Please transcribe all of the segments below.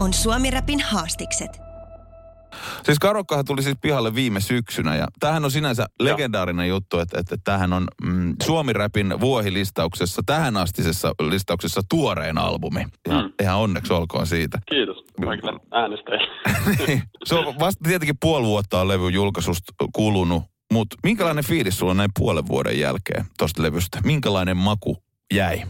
On Suomi Rapin haastikset. Siis Karokkahan tuli siis pihalle viime syksynä ja tämähän on sinänsä legendaarinen juttu, että, että tämähän on mm, Suomi-räpin vuohilistauksessa, tähän astisessa listauksessa tuorein albumi. Ja mm. ihan onneksi olkoon siitä. Kiitos kaikille äänestäjille. Niin. Se on vasta tietenkin puoli vuotta on levy julkaisusta kulunut, mutta minkälainen fiilis sulla on näin puolen vuoden jälkeen tuosta levystä? Minkälainen maku jäi?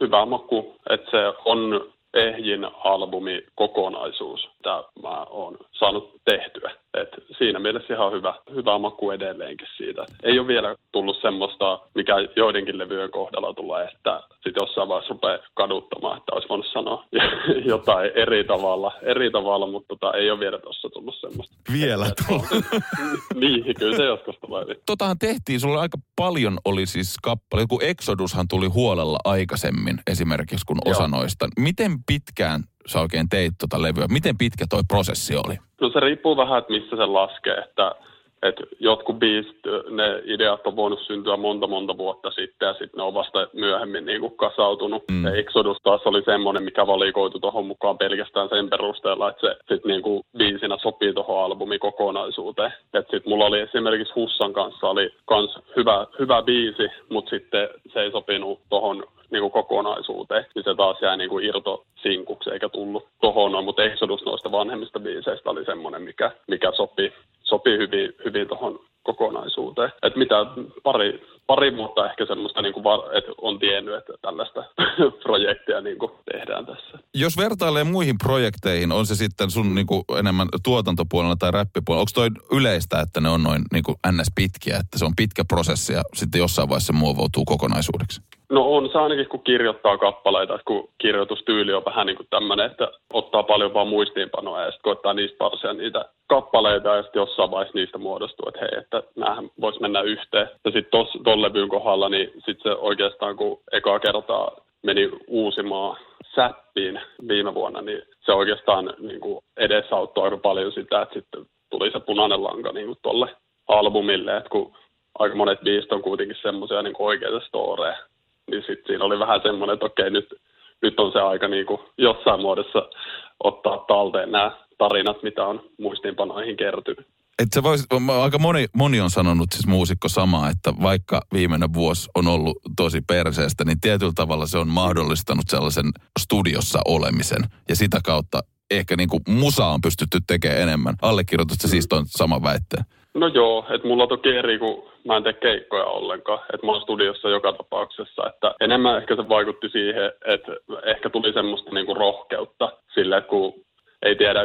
Hyvä maku, että se on ehjin albumi kokonaisuus, mitä mä oon saanut tehtyä. Et siinä mielessä ihan hyvä, hyvä maku edelleenkin siitä. Ei ole vielä tullut semmoista, mikä joidenkin levyjen kohdalla tulee, että sitten jossain vaiheessa rupeaa kaduttamaan, että olisi voinut sanoa jotain eri tavalla, eri tavalla mutta tota, ei ole vielä tuossa tullut semmoista. Vielä tullut. niin, kyllä se joskus tulee. Totahan tehtiin, sulla aika paljon oli siis kappale, kun Exodushan tuli huolella aikaisemmin esimerkiksi kuin osa noista. Miten pitkään sä oikein teit tota levyä? Miten pitkä toi prosessi oli? No se riippuu vähän, että missä se laskee, että että jotkut biisit, ne ideat on voinut syntyä monta monta vuotta sitten ja sitten ne on vasta myöhemmin niin kuin kasautunut. Mm. Exodus taas oli semmoinen, mikä valikoitu tuohon mukaan pelkästään sen perusteella, että se sitten niin kuin biisinä sopii tuohon albumin kokonaisuuteen. Että sitten mulla oli esimerkiksi Hussan kanssa oli kans hyvä, hyvä biisi, mutta sitten se ei sopinut tuohon niin kuin kokonaisuuteen, niin se taas jäi niin kuin irto sinkuksi eikä tullut tohon, mutta Exodus noista vanhemmista biiseistä oli semmoinen, mikä, mikä sopi, sopii hyvin, hyvin tuohon kokonaisuuteen. Et mitä pari, pari vuotta ehkä semmoista, niin kuin että on tiennyt, että tällaista projektia niin kuin tehdään tässä. Jos vertailee muihin projekteihin, on se sitten sun niin kuin enemmän tuotantopuolella tai räppipuolella, onko toi yleistä, että ne on noin niin kuin ns. pitkiä, että se on pitkä prosessi ja sitten jossain vaiheessa muovautuu kokonaisuudeksi? No on se ainakin, kun kirjoittaa kappaleita, kun kirjoitustyyli on vähän niin kuin tämmöinen, että ottaa paljon vaan muistiinpanoja ja sitten koittaa niistä parsia niitä kappaleita ja sitten jossain vaiheessa niistä muodostuu, että hei, että näähän voisi mennä yhteen. Ja sitten tuon levyn kohdalla, niin sitten se oikeastaan kun ekaa kertaa meni uusimaan säppiin viime vuonna, niin se oikeastaan niin kuin edesauttoi aika paljon sitä, että sitten tuli se punainen lanka niin kuin tuolle albumille, että kun aika monet biisit on kuitenkin semmoisia niin oikeita storeja, niin sitten siinä oli vähän semmoinen, että okei, nyt, nyt on se aika niin kuin jossain muodossa ottaa talteen nämä tarinat, mitä on muistiinpanoihin kertynyt. Et se vois, aika moni, moni on sanonut siis muusikko samaa, että vaikka viimeinen vuosi on ollut tosi perseestä, niin tietyllä tavalla se on mahdollistanut sellaisen studiossa olemisen. Ja sitä kautta ehkä niin kuin musa on pystytty tekemään enemmän. Allekirjoitusta siis on sama väitteen. No joo, että mulla toki eri, kun mä en tee keikkoja ollenkaan. Että mä oon studiossa joka tapauksessa. Että enemmän ehkä se vaikutti siihen, että ehkä tuli semmoista niinku rohkeutta sille, että kun ei tiedä,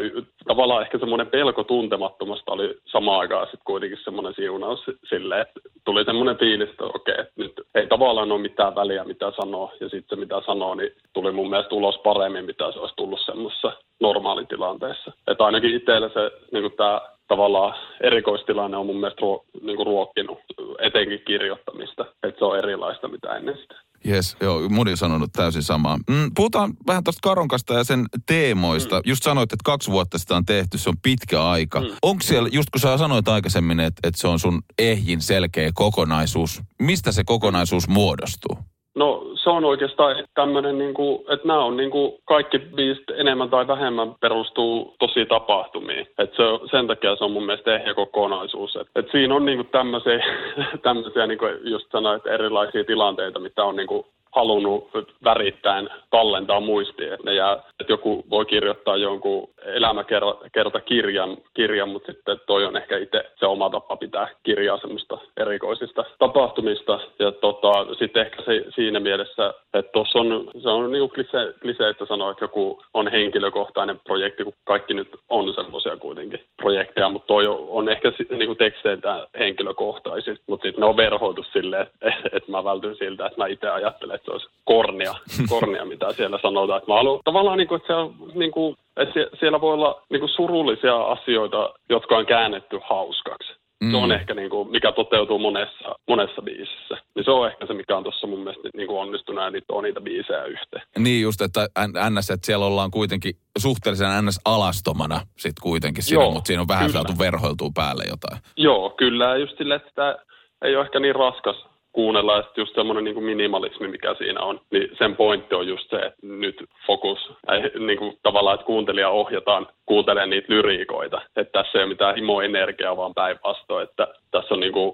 tavallaan ehkä semmoinen pelko tuntemattomasta oli samaan aikaan sitten kuitenkin semmoinen siunaus sille, että tuli semmoinen fiilis, että okei, että nyt ei tavallaan ole mitään väliä, mitä sanoo, ja sitten se mitä sanoo, niin tuli mun mielestä ulos paremmin, mitä se olisi tullut semmoisessa normaalitilanteessa. Että ainakin itsellä se, niin tämä tavallaan erikoistilanne on mun mielestä ruo, niin ruokkinut etenkin kirjoittamista, että se on erilaista mitä ennen sitä. Jes, joo, moni on sanonut täysin samaa. Mm, puhutaan vähän tuosta Karonkasta ja sen teemoista. Mm. Just sanoit, että kaksi vuotta sitä on tehty, se on pitkä aika. Mm. Onko siellä, just kun sä sanoit aikaisemmin, että, että se on sun ehjin selkeä kokonaisuus, mistä se kokonaisuus muodostuu? No se on oikeastaan tämmöinen, niin että nämä on niin kuin, kaikki biisit enemmän tai vähemmän perustuu tosi tapahtumiin. Et se, sen takia se on mun mielestä ehjä kokonaisuus. Et, et siinä on niin kuin tämmöisiä, tämmöisiä niin kuin just sanoit, erilaisia tilanteita, mitä on niin kuin, halunnut värittäen tallentaa muistiin, että, jää, että joku voi kirjoittaa jonkun elämäkerta kirjan, kirjan, mutta sitten toi on ehkä itse se oma tapa pitää kirjaa semmoista erikoisista tapahtumista. Ja tota, sitten ehkä se, siinä mielessä, että tuossa on, se on niin klise, klise, että sanoo, että joku on henkilökohtainen projekti, kun kaikki nyt on semmoisia kuitenkin projekteja, mutta toi on ehkä niin kuin teksteitä henkilökohtaisesti, mutta sitten ne on verhoitu silleen, että, että mä vältyn siltä, että mä itse ajattelen, se olisi kornia, kornia mitä siellä sanotaan. Mä haluan tavallaan, niin kuin, että se on niin kuin, että siellä voi olla niin kuin surullisia asioita, jotka on käännetty hauskaksi. Mm. Se on mm. ehkä niin kuin, mikä toteutuu monessa, monessa biisissä. Niin se on ehkä se, mikä on tuossa mun mielestä niin kuin onnistunut ja niitä on niitä biisejä yhteen. Niin just, että NS, että siellä ollaan kuitenkin suhteellisen NS alastomana sitten kuitenkin siinä, Joo, mutta siinä on vähän kyllä. saatu verhoiltua päälle jotain. Joo, kyllä. Just sille, että ei ole ehkä niin raskas kuunnella ja sitten just semmoinen niin minimalismi, mikä siinä on, niin sen pointti on just se, että nyt fokus, ei, niin kuin tavallaan, että kuuntelija ohjataan kuuntelemaan niitä lyriikoita, että tässä ei ole mitään himoenergiaa, vaan päinvastoin, että tässä on niin kuin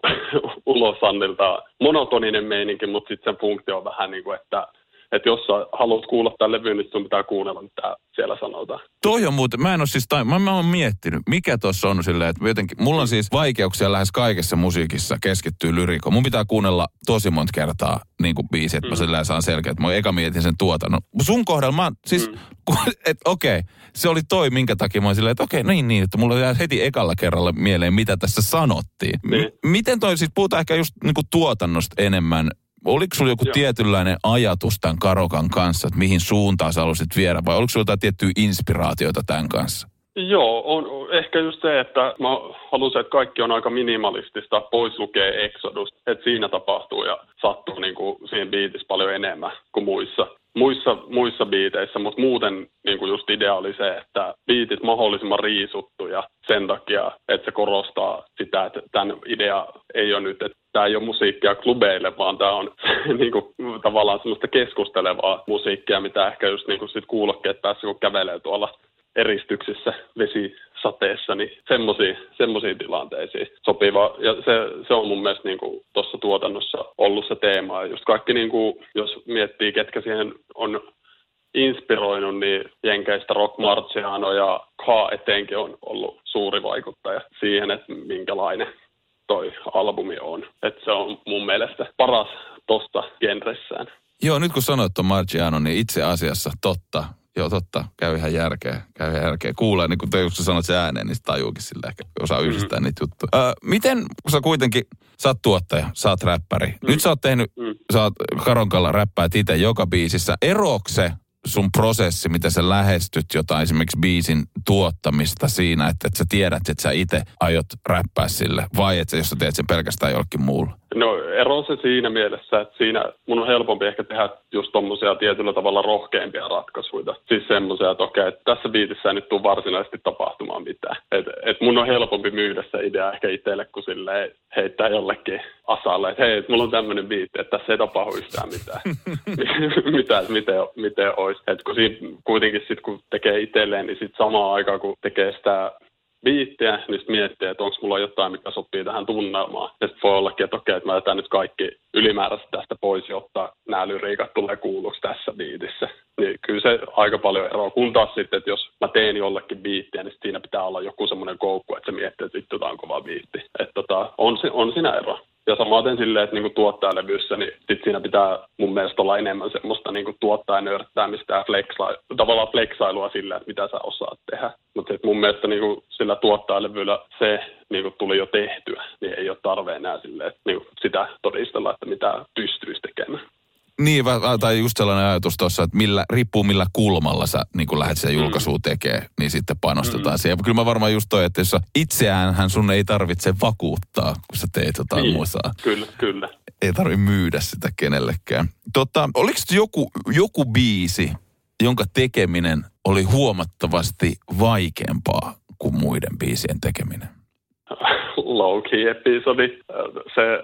ulosannilta monotoninen meininki, mutta sitten sen funktio on vähän niin kuin, että että jos sä haluat kuulla tämän levyyn, niin sun pitää kuunnella, mitä siellä sanotaan. Toi on muuten, mä en ole siis, tai, mä, mä oon miettinyt, mikä tuossa on silleen, että jotenkin, mulla on siis vaikeuksia lähes kaikessa musiikissa keskittyy lyrikoon. Mun pitää kuunnella tosi monta kertaa niin kuin biisi, että mm. mä silleen saan selkeä, että mä eka mietin sen tuotannon. Sun kohdalla mä siis, mm. että okei, okay, se oli toi, minkä takia mä oon silleen, että okei, okay, niin niin, että mulla jää heti ekalla kerralla mieleen, mitä tässä sanottiin. Niin. M- miten toi, siis puhutaan ehkä just niin kuin tuotannosta enemmän, Oliko sulla joku Joo. tietynlainen ajatus tämän Karokan kanssa, että mihin suuntaan sä haluaisit viedä, vai oliko sulla jotain tiettyä inspiraatiota tämän kanssa? Joo, on ehkä just se, että mä haluaisin, että kaikki on aika minimalistista, pois lukee Exodus, että siinä tapahtuu ja sattuu niin kuin siihen biitissä paljon enemmän kuin muissa, muissa, muissa biiteissä, mutta muuten niin kuin just idea oli se, että biitit mahdollisimman riisuttuja sen takia, että se korostaa sitä, että tämän idea ei ole nyt, että tämä ei ole musiikkia klubeille, vaan tämä on niin kuin, tavallaan semmoista keskustelevaa musiikkia, mitä ehkä just niin kuin sit kuulokkeet päässä, kun kävelee tuolla eristyksissä vesisateessa, niin semmoisiin tilanteisiin sopiva. Ja se, se on mun mielestä niin tuossa tuotannossa ollut se teema. Ja just kaikki, niin kuin, jos miettii, ketkä siihen on inspiroinut, niin Jenkeistä Rock Marciano ja K etenkin on ollut suuri vaikuttaja siihen, että minkälainen toi albumi on. Että se on mun mielestä paras tosta genressään. Joo, nyt kun sanoit tuon Marciano, niin itse asiassa totta. Joo, totta. Käy ihan järkeä. Käy ihan järkeä. Kuulee, niin kun, te, kun sä sanot se ääneen, niin tajuukin sillä ehkä osaa mm. yhdistää mm. niitä juttuja. Ö, miten, kun sä kuitenkin, sä oot tuottaja, sä oot räppäri. Mm. Nyt sä oot tehnyt, mm. sä oot Karonkalla räppäät itse joka biisissä. Erookse sun prosessi, miten sä lähestyt jotain esimerkiksi biisin tuottamista siinä, että, että sä tiedät, että sä itse aiot räppää sille, vai että jos sä teet sen pelkästään jollekin muulle? No ero se siinä mielessä, että siinä mun on helpompi ehkä tehdä just tommosia tietyllä tavalla rohkeampia ratkaisuja. Siis semmoisia, että okei, että tässä biitissä ei nyt tule varsinaisesti tapahtumaan mitään. Et, et mun on helpompi myydä se idea ehkä itselle, kun silleen heittää jollekin asalle, että hei, mulla on tämmöinen biitti, että tässä ei tapahdu yhtään mitään. mitä, miten, miten olisi. Et kun siinä kuitenkin sit kun tekee itselleen, niin sit samaan aikaan kun tekee sitä biittiä, niin sitten miettii, että onko mulla jotain, mikä sopii tähän tunnelmaan. Ja sitten voi ollakin, että okei, että mä jätän nyt kaikki ylimääräiset tästä pois, jotta nämä lyriikat tulee kuulluksi tässä biitissä. Niin kyllä se aika paljon eroa. Kun taas sitten, että jos mä teen jollekin biittiä, niin siinä pitää olla joku semmoinen koukku, että se miettii, että vittu, tämä on kova biitti. Että tota, on, on siinä ero. Ja samaten silleen, että niin tuottajalevyssä, niin sit siinä pitää mun mielestä olla enemmän semmoista niin tuottajanörttäämistä ja flexla, tavallaan flexailua sillä, että mitä sä osaat tehdä. Mutta mun mielestä niin kuin sillä tuottajalevyllä se niin kuin tuli jo tehtyä, niin ei ole tarve enää silleen, että niin kuin sitä todistella, että mitä pystyisi tekemään. Niin, tai just sellainen ajatus tuossa, että millä, riippuu millä kulmalla sä niin kun lähdet sen julkaisuun mm. tekemään, niin sitten panostetaan mm. siihen. Kyllä mä varmaan just toi, että jos itseäänhän sun ei tarvitse vakuuttaa, kun sä teet jotain niin, musaa. Kyllä, kyllä. Ei tarvi myydä sitä kenellekään. Tota, oliko joku, joku biisi, jonka tekeminen oli huomattavasti vaikeampaa kuin muiden biisien tekeminen? Low episodi. Se,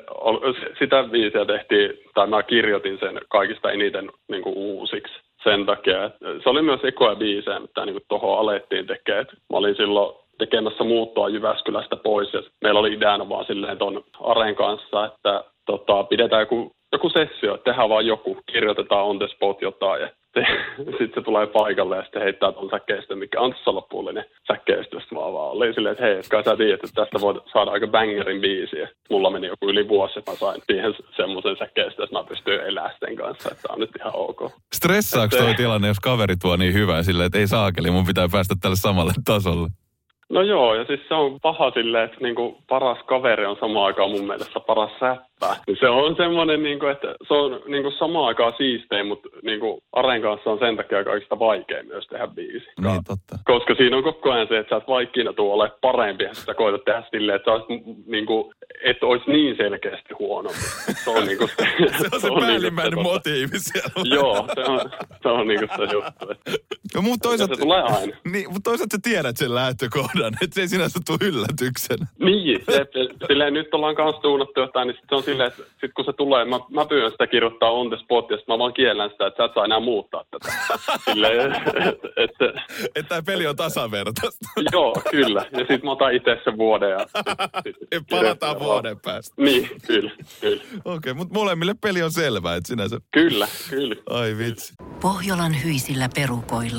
sitä biisiä tehtiin, tai mä kirjoitin sen kaikista eniten niin kuin uusiksi sen takia. Se oli myös ekoja biisejä, mitä niin tuohon alettiin tekemään. Mä olin silloin tekemässä muuttoa Jyväskylästä pois ja meillä oli ideana vaan silleen ton Aren kanssa, että tota, pidetään joku, joku sessio, että tehdään vaan joku, kirjoitetaan on the spot jotain ja sitten se tulee paikalle ja sitten heittää tuon säkkeistön, mikä on tuossa loppullinen säkkeistö. Sitten mä vaan olin silleen, että hei, kai sä tiedät, että tästä voi saada aika bangerin biisiä. Mulla meni joku yli vuosi, että mä sain siihen semmoisen säkkeistön, että mä pystyn elästen kanssa, että on nyt ihan ok. Stressaako toi tilanne, jos kaveri tuo niin hyvää silleen, että ei saakeli, mun pitää päästä tälle samalle tasolle? No joo, ja siis se on paha silleen, että niinku paras kaveri on samaan aikaan mun mielestä paras säppä. Se on semmoinen, niinku, että se on niinku samaan aikaan siistein, mutta niinku Aren kanssa on sen takia kaikista vaikein myös tehdä biisi. Niin, totta. Koska siinä on koko ajan se, että sä et vaikka tuu ole parempi, ja sä koetat tehdä silleen, että sä olisit, niinku, et olisi niin selkeästi huono. Se on, niinku, se, on se niinku päällimmäinen tota- motiivi siellä. Joo, se on, se on niinku se juttu. Että, No, mutta toisaalta, se tulee aina. niin, mutta toisaalta sä tiedät sen lähtökohdan, että se ei sinänsä tule yllätyksenä. Niin, se, silleen nyt ollaan kanssa tuunattu jotain, niin sit se on silleen, että sit kun se tulee, mä, mä pyydän sitä kirjoittaa on the spot, ja sit mä vaan kiellän sitä, että sä et saa enää muuttaa tätä. Silleen, että, että, Että tämä peli on tasavertaista. joo, kyllä. Ja sit mä otan itse sen vuoden. Ja, sit, Ja palataan vuoden päästä. Niin, kyllä, kyllä. Okei, okay, mutta molemmille peli on selvä, että sinänsä... Kyllä, kyllä. Ai vitsi. Pohjolan hyisillä perukoilla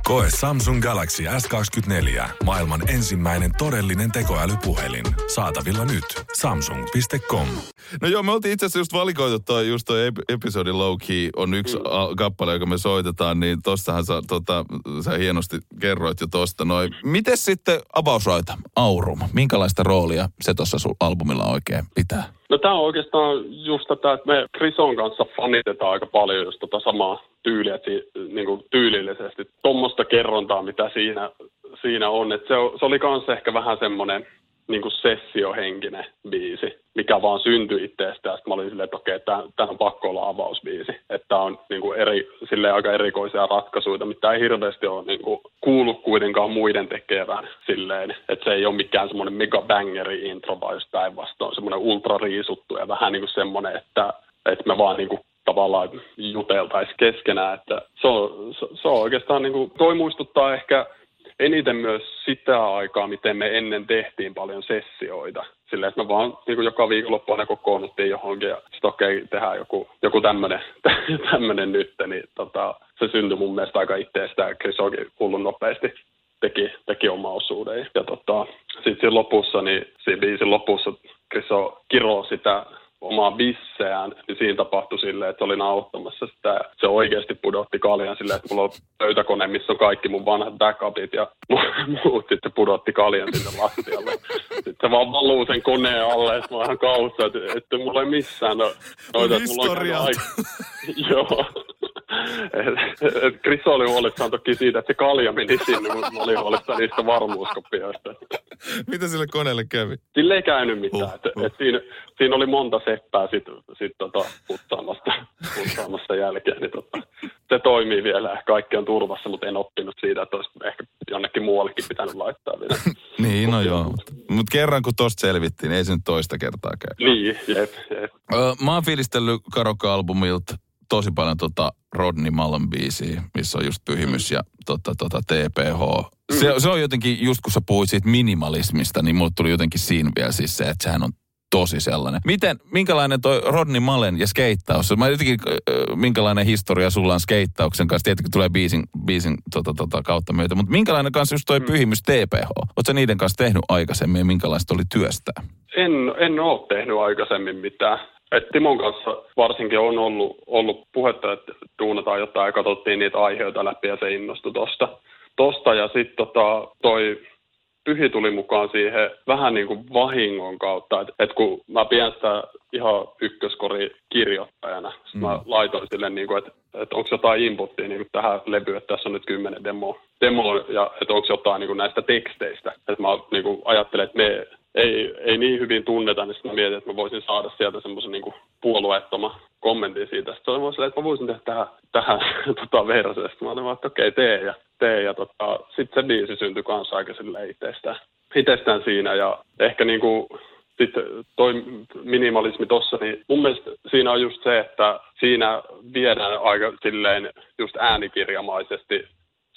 Koe Samsung Galaxy S24. Maailman ensimmäinen todellinen tekoälypuhelin. Saatavilla nyt. Samsung.com. No joo, me oltiin itse asiassa just valikoitu toi, just toi ep- episodi Low Key on yksi Mm. a- kappale, joka me soitetaan, niin tossahan sä, tota, sä hienosti kerroit jo tosta noin. Miten sitten Avausraita, Aurum, minkälaista roolia se tuossa sun albumilla oikein pitää? No tämä on oikeastaan just tätä, että me Krison kanssa fanitetaan aika paljon just tota samaa tyyliä, että si, niin kuin tyylillisesti. Tuommoista kerrontaa, mitä siinä, siinä on. Et se, se oli myös ehkä vähän semmoinen niin sessiohenkinen biisi, mikä vaan syntyi itsestä. Ja sitten mä olin silleen, että okei, tämä on pakko olla avausbiisi. Että on niin kuin eri, silleen aika erikoisia ratkaisuja, mitä ei hirveästi ole niin kuin kuullut kuitenkaan muiden tekevän silleen. Että se ei ole mikään semmoinen mega bangeri intro, vaan just päinvastoin semmoinen ultra riisuttu ja vähän niin kuin semmoinen, että, että me vaan niin kuin tavallaan juteltaisiin keskenään. Että se, on, se, se on oikeastaan, niin kuin, toi muistuttaa ehkä eniten myös sitä aikaa, miten me ennen tehtiin paljon sessioita. Silleen, että me vaan niin kuin joka viikonloppu aina kokoonnuttiin johonkin ja sitten okei, okay, tehdään joku, joku tämmöinen nyt, niin tota, se syntyi mun mielestä aika itsestä ja Chris Ogi hullun nopeasti teki, teki oma osuuden. Ja tota, sitten siinä lopussa, niin siinä biisin lopussa Chris kiroo sitä omaa bisseään, niin siinä tapahtui silleen, että olin auttamassa sitä. Se oikeasti pudotti kaljan silleen, että mulla on pöytäkone, missä on kaikki mun vanhat backupit ja muut sitten pudotti kaljan sinne lattialle. Sitten se vaan valuu sen koneen alle, että mä oon ihan kaussa, että, että mulla ei missään no, noita, että mulla on aika- Joo. Chris oli huolissaan toki siitä, että se kalja meni sinne, mutta mä olin huolissaan niistä varmuuskopioista. Mitä sille koneelle kävi? Sille ei käynyt mitään. Huh, Uh, et, siinä, siinä, oli monta seppää sit, sit tota, putsaamassa, putsaamassa jälkeen. Niin tota, se toimii vielä kaikki on turvassa, mutta en oppinut siitä, että olisi ehkä jonnekin muuallekin pitänyt laittaa vielä. Niin, no joo. Mutta mut kerran kun tosta selvittiin, niin ei se nyt toista kertaa käy. niin, jep, jep. Öö, mä oon fiilistellyt Karokka-albumilta tosi paljon tota Rodney Mullen biisiä, missä on just Pyhimys ja tota, tota TPH. Se, se on jotenkin, just kun sä puhuit siitä minimalismista, niin mulle tuli jotenkin siinä vielä siis se, että sehän on tosi sellainen. Miten, minkälainen toi Rodney Mullen ja skeittaus? Mä jotenkin, minkälainen historia sulla on skeittauksen kanssa? Tietenkin tulee biisin, biisin tota, tota, kautta myötä, mutta minkälainen kanssa just toi Pyhimys TPH? Oletko niiden kanssa tehnyt aikaisemmin ja minkälaista oli työstää? En, en ole tehnyt aikaisemmin mitään. Et Timon kanssa varsinkin on ollut, ollut puhetta, että duunataan jotain ja katsottiin niitä aiheita läpi ja se innostui tosta. tosta. Ja sitten tota, toi Pyhi tuli mukaan siihen vähän niin kuin vahingon kautta, että et kun mä pidän sitä ihan ykköskori kirjoittajana, sitten mä laitoin sille, niin kuin, että, että onko jotain inputtia niin kuin tähän levyyn, että tässä on nyt kymmenen demo, demo ja että onko jotain niin kuin näistä teksteistä. Että mä niin kuin ajattelen, että me ei, ei niin hyvin tunneta, niin sitten mä mietin, että mä voisin saada sieltä semmoisen niin puolueettoman kommentin siitä. Sitten se oli vaan silleen, että mä voisin tehdä tähän, tähän tota versioon. Sitten mä olin vaan, että okei, tee ja tee. Ja tota, sitten se biisi syntyi kanssa aika itsestään, itsestään siinä. Ja ehkä niin kuin sitten toi minimalismi tossa, niin mun mielestä siinä on just se, että siinä viedään aika silleen just äänikirjamaisesti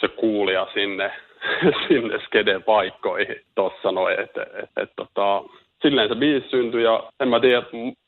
se kuulija sinne, sinne skeden paikkoihin tossa noin, että et, et, tota, silleen se biisi syntyi ja en mä tiedä,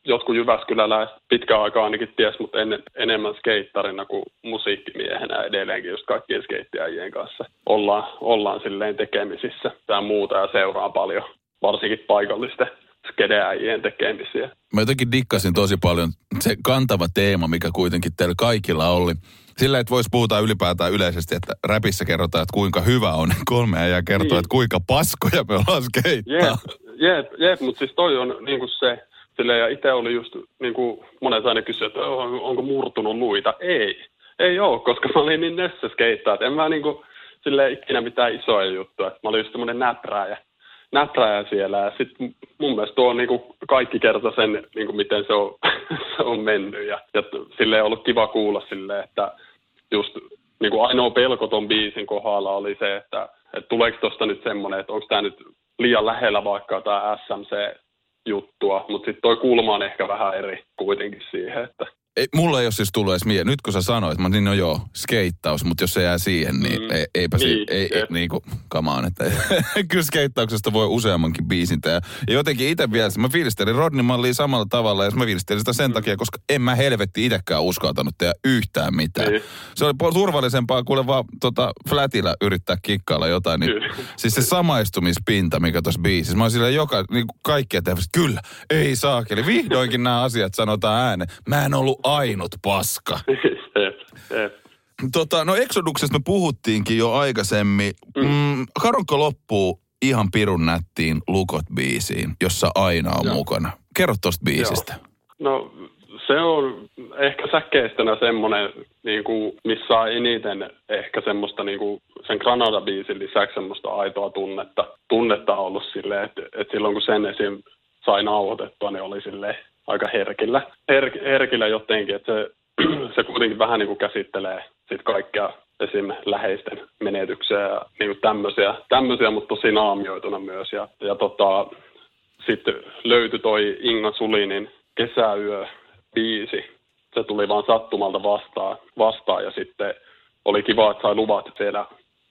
jotkut Jyväskyläläiset pitkään aikaa ainakin ties, mutta en, enemmän skeittarina kuin musiikkimiehenä edelleenkin just kaikkien skeittiäjien kanssa. Ollaan, ollaan silleen tekemisissä tai muuta ja seuraa paljon, varsinkin paikallisten skedeäjien tekemisiä. Mä jotenkin dikkasin tosi paljon se kantava teema, mikä kuitenkin teillä kaikilla oli. Sillä, että voisi puhuta ylipäätään yleisesti, että räpissä kerrotaan, että kuinka hyvä on. Kolme äijää kertoo, niin. että kuinka paskoja me ollaan skeittaa. Jep, jep, jep mutta siis toi on niin kuin se, sille ja itse oli just, niin kuin monet aina kysyä, että onko murtunut luita. Ei, ei ole, koska mä olin niin nössä että en mä niin kuin, sille ikinä mitään isoja juttuja. Mä olin just semmoinen näprääjä näpräjä siellä. Ja sitten mun mielestä tuo on niin kuin kaikki kerta sen, niin kuin miten se on, se on mennyt. Ja, ja sille on ollut kiva kuulla sille, että just niin kuin ainoa pelko ton biisin kohdalla oli se, että, että tuleeko tuosta nyt semmoinen, että onko tämä nyt liian lähellä vaikka tämä SMC-juttua, mutta sitten toi kulma on ehkä vähän eri kuitenkin siihen, että ei, mulla ei ole siis tullut edes mieleen. Nyt kun sä sanoit, mä niin no joo, skeittaus, mutta jos se jää siihen, niin mm. ei, eipä niin, si, ei, ei, niin kuin, come on, että kyllä skeittauksesta voi useammankin biisin tehdä. Ja jotenkin itse vielä, mä fiilistelin Rodney Mallia samalla tavalla, ja mä fiilistelin sitä sen mm. takia, koska en mä helvetti itsekään uskaltanut tehdä yhtään mitään. Niin. Se oli turvallisempaa kuule vaan tota, flatilla yrittää kikkailla jotain. Niin, siis se samaistumispinta, mikä tuossa biisissä. Mä oon sillä joka, niin kaikkea tehdä, kyllä, ei saakeli. Vihdoinkin nämä asiat sanotaan ääneen. Mä en ollut ainut paska. Tota, no Exoduksesta me puhuttiinkin jo aikaisemmin. Mm. Mm, Karonko loppuu ihan pirun nättiin Lukot-biisiin, jossa aina on Joo. mukana. Kerro tuosta biisistä. Joo. No se on ehkä säkeistönä semmoinen, niin kuin, missä on eniten ehkä semmoista niin kuin sen Granada-biisin lisäksi semmoista aitoa tunnetta, tunnetta ollut silleen, että, että silloin kun sen esim. sai nauhoitettua, niin oli silleen aika herkillä, her, herkillä jotenkin, että se, se kuitenkin vähän niin kuin käsittelee sit kaikkea esim. läheisten menetyksiä ja niin kuin tämmöisiä, tämmöisiä, mutta tosi naamioituna myös. Ja, ja tota, sitten löytyi toi Inga Sulinin kesäyö biisi. Se tuli vaan sattumalta vastaan, vastaan ja sitten oli kiva, että sai luvat siellä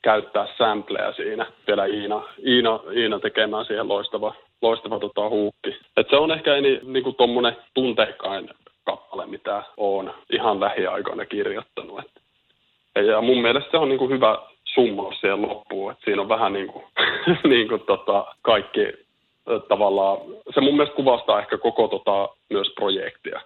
käyttää sampleja siinä. Vielä Iina, Iina, Iina tekemään siihen loistava, loistava tota, huukki. Et se on ehkä niin, niinku tuommoinen tunteikkain kappale, mitä on ihan lähiaikoina kirjoittanut. Et, ja mun mielestä se on niinku hyvä summaus siihen loppuun. Et siinä on vähän niin kuin, niin tota, kaikki tavallaan, se mun mielestä kuvastaa ehkä koko tota, myös projektia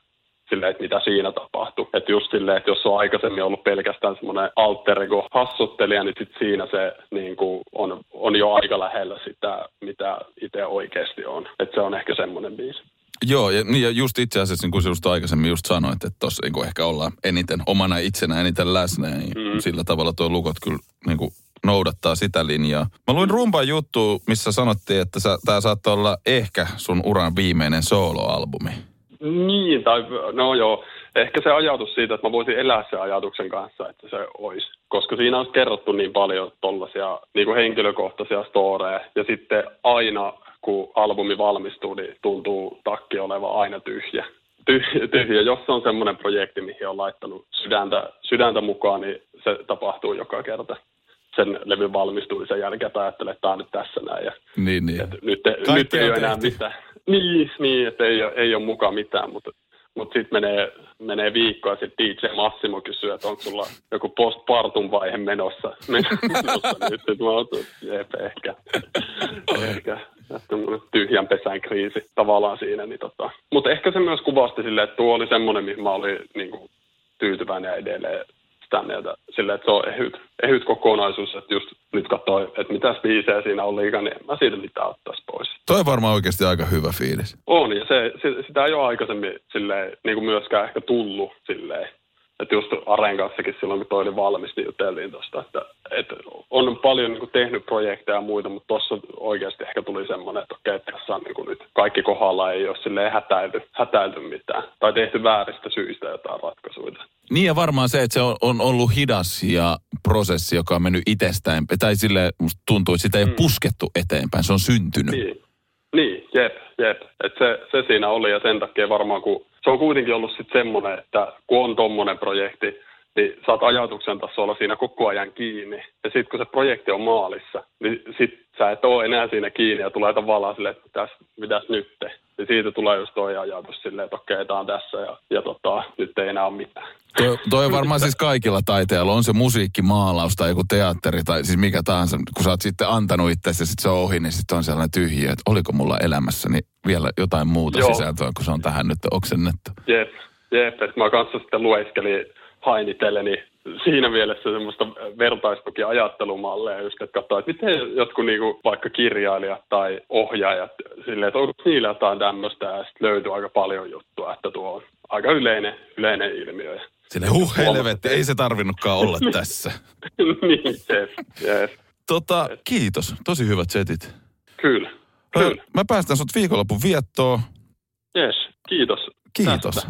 silleen, että mitä siinä tapahtuu. Että just silleen, että jos on aikaisemmin ollut pelkästään semmoinen alter ego hassuttelija, niin sit siinä se niin kuin on, on jo aika lähellä sitä, mitä itse oikeasti on. Että se on ehkä semmoinen biisi. Joo, ja, niin, ja just itse asiassa, niin kuin just aikaisemmin just sanoit, että tuossa niin ehkä ollaan eniten omana itsenä eniten läsnä, niin mm. sillä tavalla tuo lukot kyllä niin kuin noudattaa sitä linjaa. Mä luin rumpan juttu, missä sanottiin, että tämä saattaa olla ehkä sun uran viimeinen soloalbumi. Niin, tai no joo, ehkä se ajatus siitä, että mä voisin elää sen ajatuksen kanssa, että se olisi. Koska siinä on kerrottu niin paljon tollaisia niin kuin henkilökohtaisia storeja. Ja sitten aina, kun albumi valmistuu, niin tuntuu takki oleva aina tyhjä. Tyhjä, tyhjä. Jos on semmoinen projekti, mihin on laittanut sydäntä, sydäntä mukaan, niin se tapahtuu joka kerta sen levyn valmistumisen jälkeen, että ajattelee, että tämä on nyt tässä näin. Ja, niin, niin. nyt, nyt ei ole enää mitään niin, niin että ei ei ole mukaan mitään, mutta, mutta sitten menee, menee viikko ja sitten DJ Massimo kysyy, että onko sulla joku postpartum vaihe menossa, menossa nyt. Sitten mä oon, jep, ehkä, ehkä tyhjän pesän kriisi tavallaan siinä. Niin tota. Mutta ehkä se myös kuvasti silleen, että tuo oli semmoinen, mihin mä olin niin kuin, tyytyväinen ja edelleen sitä mieltä sille, että se on ehyt, ehyt kokonaisuus, että just nyt katsoo, että mitä biisejä siinä on liikaa, niin en mä siitä mitään ottaisi pois. Toi on varmaan oikeasti aika hyvä fiilis. On, ja se, se, sitä ei ole aikaisemmin silleen, niin kuin myöskään ehkä tullut silleen, että just Aren kanssakin silloin, kun toi oli valmis, niin juteltiin tuosta, että, että on paljon niin kuin, tehnyt projekteja ja muita, mutta tuossa oikeasti ehkä tuli semmoinen, että okei, että tässä on niin kuin, nyt kaikki kohdalla ei ole silleen hätäilty, hätäilty mitään, tai tehty vääristä syistä jotain ratkaisuja. Niin ja varmaan se, että se on, on ollut hidas ja prosessi, joka on mennyt itsestään, tai sille tuntuu, että sitä ei mm. ole puskettu eteenpäin, se on syntynyt. Niin, niin jep, jep. Et se, se siinä oli ja sen takia varmaan, kun se on kuitenkin ollut sitten semmoinen, että kun on tommonen projekti, niin saat ajatuksen tasolla siinä koko ajan kiinni. Ja sitten kun se projekti on maalissa, niin sit sä et ole enää siinä kiinni ja tulee tavallaan silleen, että mitäs, mitäs nyt te. Ja siitä tulee just toi ajatus silleen, että okei, tää on tässä ja, ja tota, nyt ei enää ole mitään. Toi, toi on varmaan siis kaikilla taiteilla. On se musiikki, maalaus tai joku teatteri tai siis mikä tahansa. Kun sä oot sitten antanut itse ja sitten se on ohi, niin sitten on sellainen tyhjiö, että oliko mulla elämässäni vielä jotain muuta Joo. sisältöä, kun se on tähän nyt oksennettu. Jep, jep, että mä kanssa sitten lueskelin hainitelleni siinä mielessä semmoista vertaistukiajattelumalleja, just että katsoa, että miten jotkut niinku, vaikka kirjailijat tai ohjaajat, silleen, että onko niillä jotain tämmöistä, ja sitten löytyy aika paljon juttua, että tuo on aika yleinen, yleinen ilmiö. Ja Sille huh helvetti, ei se tarvinnutkaan olla tässä. niin, jep, jep. Tota, kiitos. Tosi hyvät setit. Kyllä, kyllä. Mä päästän sut viikonlopun viettoon. Yes, kiitos. Kiitos. tästä.